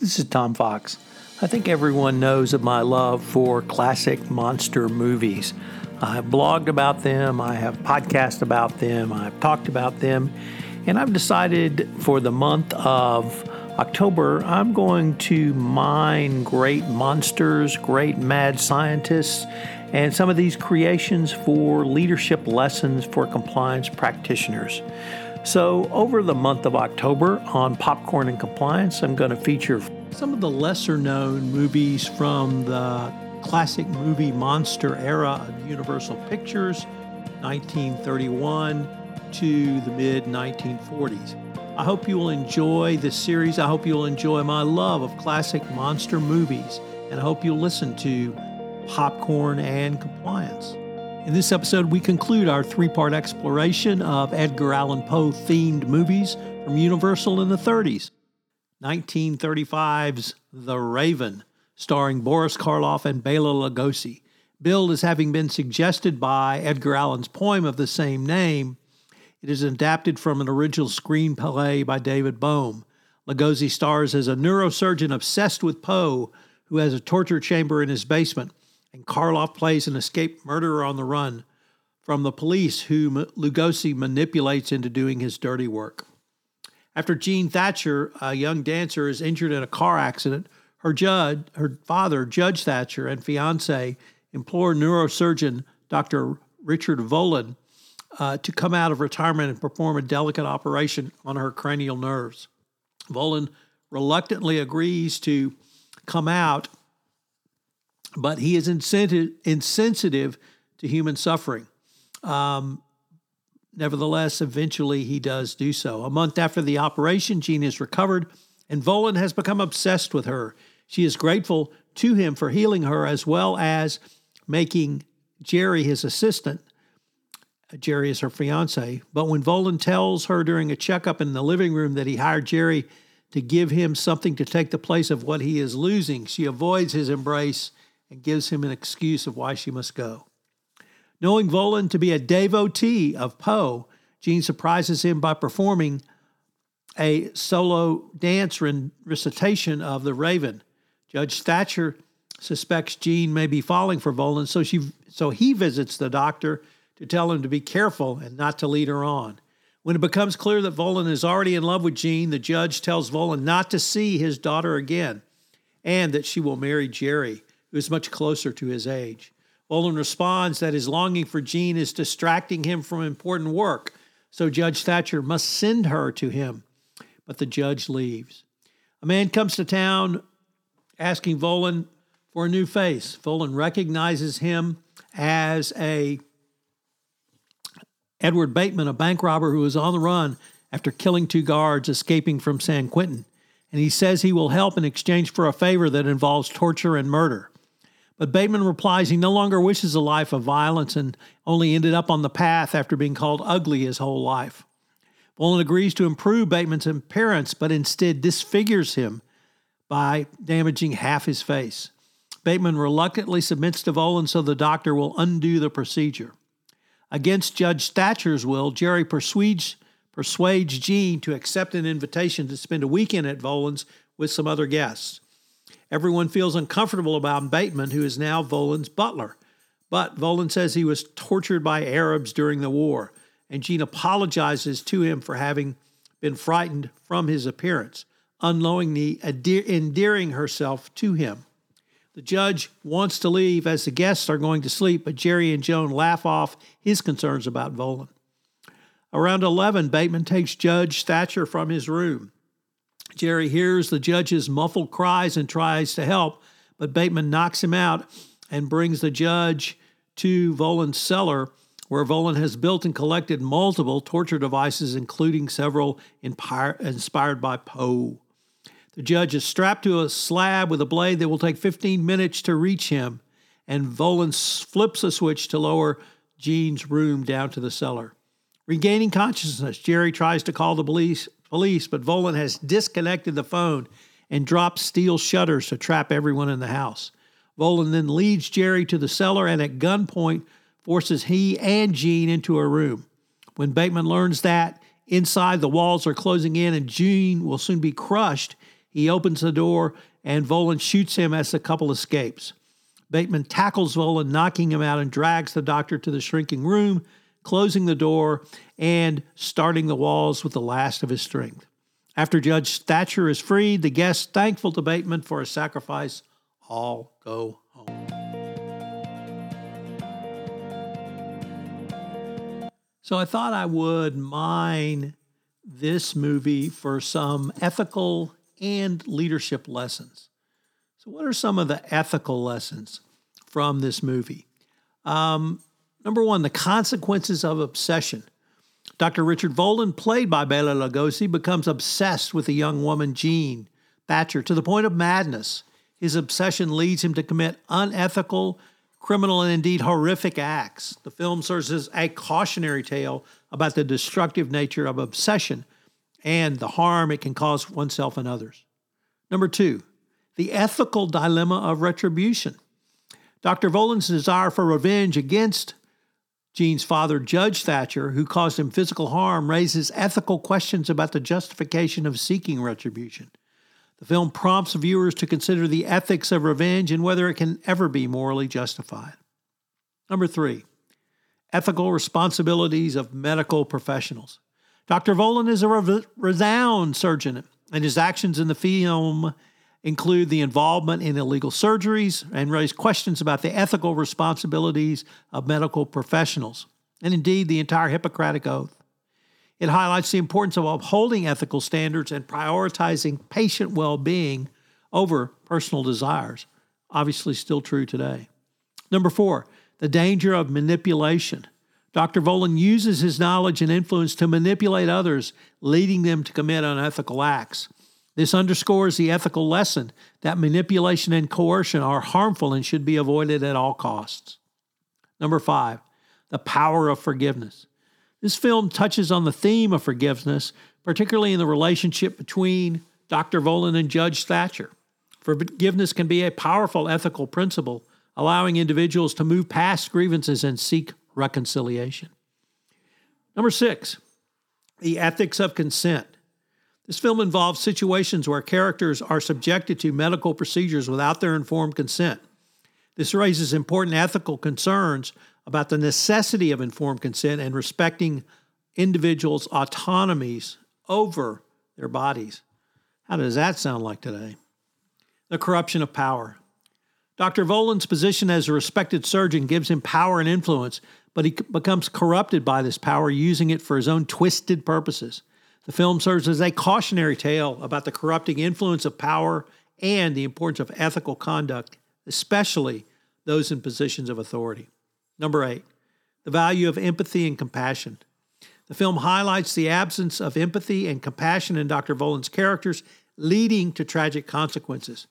This is Tom Fox. I think everyone knows of my love for classic monster movies. I've blogged about them, I have podcast about them, I've talked about them, and I've decided for the month of October, I'm going to mine great monsters, great mad scientists, and some of these creations for leadership lessons for compliance practitioners. So, over the month of October on Popcorn and Compliance, I'm going to feature some of the lesser known movies from the classic movie monster era of Universal Pictures, 1931 to the mid 1940s. I hope you will enjoy this series. I hope you'll enjoy my love of classic monster movies, and I hope you'll listen to Popcorn and Compliance. In this episode, we conclude our three part exploration of Edgar Allan Poe themed movies from Universal in the 30s. 1935's The Raven, starring Boris Karloff and Bela Lugosi, billed as having been suggested by Edgar Allan's poem of the same name. It is adapted from an original screenplay by David Boehm. Lugosi stars as a neurosurgeon obsessed with Poe, who has a torture chamber in his basement and Karloff plays an escaped murderer on the run from the police whom Lugosi manipulates into doing his dirty work. After Jean Thatcher, a young dancer, is injured in a car accident, her judge, her father, Judge Thatcher, and fiance implore neurosurgeon Dr. Richard Volin uh, to come out of retirement and perform a delicate operation on her cranial nerves. Volin reluctantly agrees to come out but he is insensitive to human suffering. Um, nevertheless, eventually he does do so. A month after the operation, Jean is recovered, and Volin has become obsessed with her. She is grateful to him for healing her as well as making Jerry his assistant. Jerry is her fiance. But when Volin tells her during a checkup in the living room that he hired Jerry to give him something to take the place of what he is losing, she avoids his embrace and gives him an excuse of why she must go. Knowing Volin to be a devotee of Poe, Jean surprises him by performing a solo dance recitation of The Raven. Judge Thatcher suspects Jean may be falling for Volin, so she so he visits the doctor to tell him to be careful and not to lead her on. When it becomes clear that Volin is already in love with Jean, the judge tells Volin not to see his daughter again and that she will marry Jerry who is much closer to his age. Volin responds that his longing for Jean is distracting him from important work, so Judge Thatcher must send her to him. But the judge leaves. A man comes to town asking Volin for a new face. Volin recognizes him as a Edward Bateman, a bank robber who is on the run after killing two guards escaping from San Quentin. And he says he will help in exchange for a favor that involves torture and murder. But Bateman replies he no longer wishes a life of violence and only ended up on the path after being called ugly his whole life. Volin agrees to improve Bateman's appearance, but instead disfigures him by damaging half his face. Bateman reluctantly submits to Volin so the doctor will undo the procedure. Against Judge Thatcher's will, Jerry persuades, persuades Jean to accept an invitation to spend a weekend at Volin's with some other guests. Everyone feels uncomfortable about Bateman, who is now Volin's butler. But Volin says he was tortured by Arabs during the war, and Jean apologizes to him for having been frightened from his appearance, unknowingly endearing herself to him. The judge wants to leave as the guests are going to sleep, but Jerry and Joan laugh off his concerns about Volin. Around 11, Bateman takes Judge Thatcher from his room. Jerry hears the judge's muffled cries and tries to help, but Bateman knocks him out and brings the judge to Volin's cellar, where Volin has built and collected multiple torture devices, including several inspired by Poe. The judge is strapped to a slab with a blade that will take 15 minutes to reach him, and Volin flips a switch to lower Jean's room down to the cellar. Regaining consciousness, Jerry tries to call the police, police, but Volin has disconnected the phone and dropped steel shutters to trap everyone in the house. Volin then leads Jerry to the cellar and at gunpoint forces he and Jean into a room. When Bateman learns that inside the walls are closing in and Jean will soon be crushed, He opens the door, and Volan shoots him as the couple escapes. Bateman tackles Volan, knocking him out, and drags the doctor to the shrinking room, closing the door and starting the walls with the last of his strength. After Judge Thatcher is freed, the guests, thankful to Bateman for his sacrifice, all go home. So I thought I would mine this movie for some ethical and leadership lessons. So, what are some of the ethical lessons from this movie? Um, number one, the consequences of obsession. Dr. Richard Volan, played by Bela Lugosi, becomes obsessed with a young woman, Jean Thatcher, to the point of madness. His obsession leads him to commit unethical, criminal, and indeed horrific acts. The film serves as a cautionary tale about the destructive nature of obsession and the harm it can cause oneself and others. Number two, the ethical dilemma of retribution. Dr. Volan's desire for revenge against Jean's father, Judge Thatcher, who caused him physical harm, raises ethical questions about the justification of seeking retribution. The film prompts viewers to consider the ethics of revenge and whether it can ever be morally justified. Number three, ethical responsibilities of medical professionals. Dr. Volan is a re- renowned surgeon, and his actions in the film include the involvement in illegal surgeries and raise questions about the ethical responsibilities of medical professionals, and indeed the entire Hippocratic Oath. It highlights the importance of upholding ethical standards and prioritizing patient well being over personal desires. Obviously, still true today. Number four, the danger of manipulation. Dr. Volan uses his knowledge and influence to manipulate others, leading them to commit unethical acts. This underscores the ethical lesson that manipulation and coercion are harmful and should be avoided at all costs. Number five, the power of forgiveness. This film touches on the theme of forgiveness, particularly in the relationship between Dr. Volan and Judge Thatcher. Forgiveness can be a powerful ethical principle, allowing individuals to move past grievances and seek reconciliation. Number six, the ethics of consent. This film involves situations where characters are subjected to medical procedures without their informed consent. This raises important ethical concerns about the necessity of informed consent and respecting individuals' autonomies over their bodies. How does that sound like today? The corruption of power. Dr. Volan's position as a respected surgeon gives him power and influence, but he becomes corrupted by this power, using it for his own twisted purposes. The film serves as a cautionary tale about the corrupting influence of power and the importance of ethical conduct, especially those in positions of authority. Number eight, the value of empathy and compassion. The film highlights the absence of empathy and compassion in Dr. Volan's characters, leading to tragic consequences.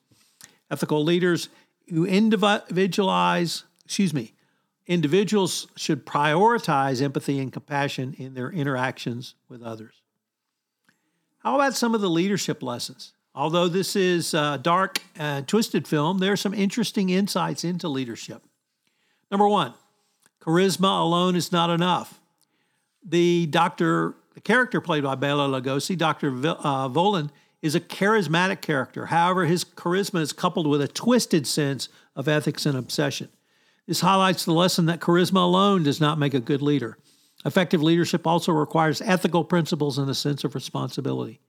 Ethical leaders who individualize, excuse me, individuals should prioritize empathy and compassion in their interactions with others. How about some of the leadership lessons? Although this is a dark and twisted film, there are some interesting insights into leadership. Number one, charisma alone is not enough. The doctor, the character played by Bela Lugosi, Dr. uh, Volan, is a charismatic character. However, his charisma is coupled with a twisted sense of ethics and obsession. This highlights the lesson that charisma alone does not make a good leader. Effective leadership also requires ethical principles and a sense of responsibility.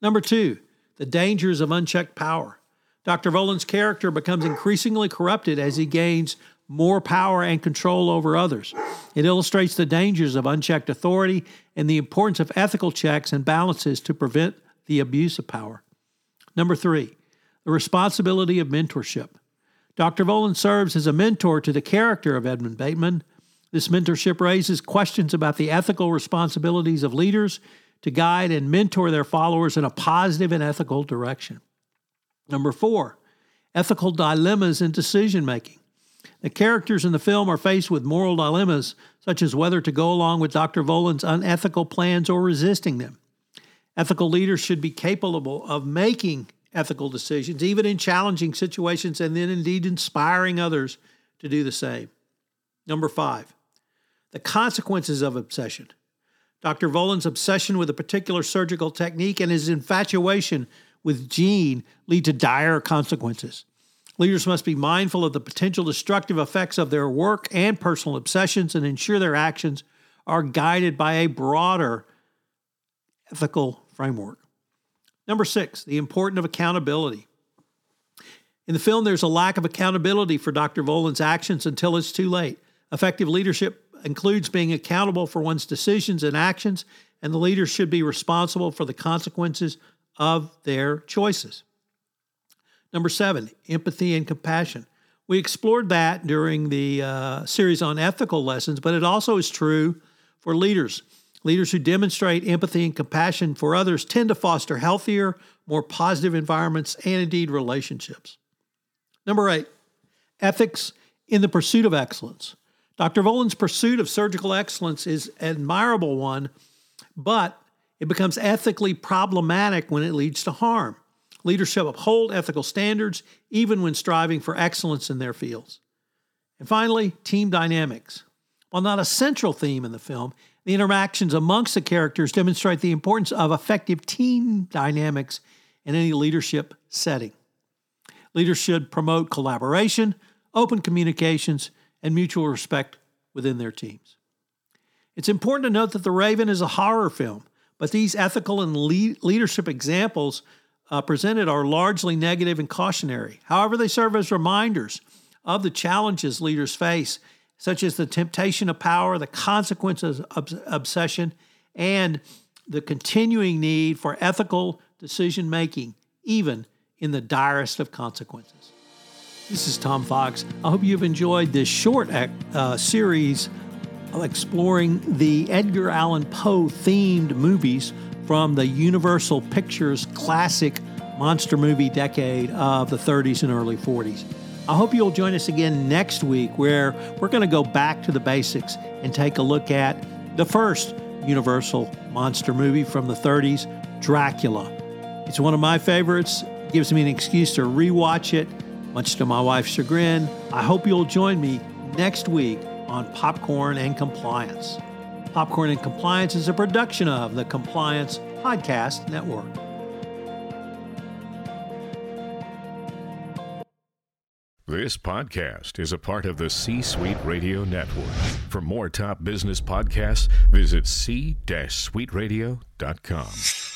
Number two, the dangers of unchecked power. Dr. Volan's character becomes increasingly corrupted as he gains more power and control over others. It illustrates the dangers of unchecked authority and the importance of ethical checks and balances to prevent the abuse of power. Number three, the responsibility of mentorship. Dr. Volan serves as a mentor to the character of Edmond Bateman, this mentorship raises questions about the ethical responsibilities of leaders to guide and mentor their followers in a positive and ethical direction. Number four, ethical dilemmas in decision making. The characters in the film are faced with moral dilemmas, such as whether to go along with Dr. Volan's unethical plans or resisting them. Ethical leaders should be capable of making ethical decisions, even in challenging situations, and then indeed inspiring others to do the same. Number five, the consequences of obsession. Dr. Volan's obsession with a particular surgical technique and his infatuation with Jean lead to dire consequences. Leaders must be mindful of the potential destructive effects of their work and personal obsessions and ensure their actions are guided by a broader ethical framework. Number six, the importance of accountability. In the film, there's a lack of accountability for Dr. Volan's actions until it's too late. Effective leadership includes being accountable for one's decisions and actions, and the leader should be responsible for the consequences of their choices. Number seven, empathy and compassion. We explored that during the uh, series on ethical lessons, but it also is true for leaders. Leaders who demonstrate empathy and compassion for others tend to foster healthier, more positive environments and indeed relationships. Number eight, ethics in the pursuit of excellence. Dr. Volan's pursuit of surgical excellence is an admirable one, but it becomes ethically problematic when it leads to harm. Leadership uphold ethical standards even when striving for excellence in their fields. And finally, team dynamics. While not a central theme in the film, the interactions amongst the characters demonstrate the importance of effective team dynamics in any leadership setting. Leaders should promote collaboration, open communications, and mutual respect within their teams. It's important to note that The Raven is a horror film, but these ethical and leadership examples uh, presented are largely negative and cautionary. However, they serve as reminders of the challenges leaders face, such as the temptation of power, the consequences of obsession, and the continuing need for ethical decision making, even in the direst of consequences. This is Tom Fox. I hope you've enjoyed this short uh, series exploring the Edgar Allan Poe themed movies from the Universal Pictures classic monster movie decade of the 30s and early 40s. I hope you'll join us again next week where we're going to go back to the basics and take a look at the first Universal monster movie from the 30s, Dracula. It's one of my favorites gives me an excuse to rewatch it, much to my wife's chagrin. I hope you'll join me next week on Popcorn and Compliance. Popcorn and Compliance is a production of the Compliance Podcast Network. This podcast is a part of the C Suite Radio Network. For more top business podcasts, visit c-suiteradio.com.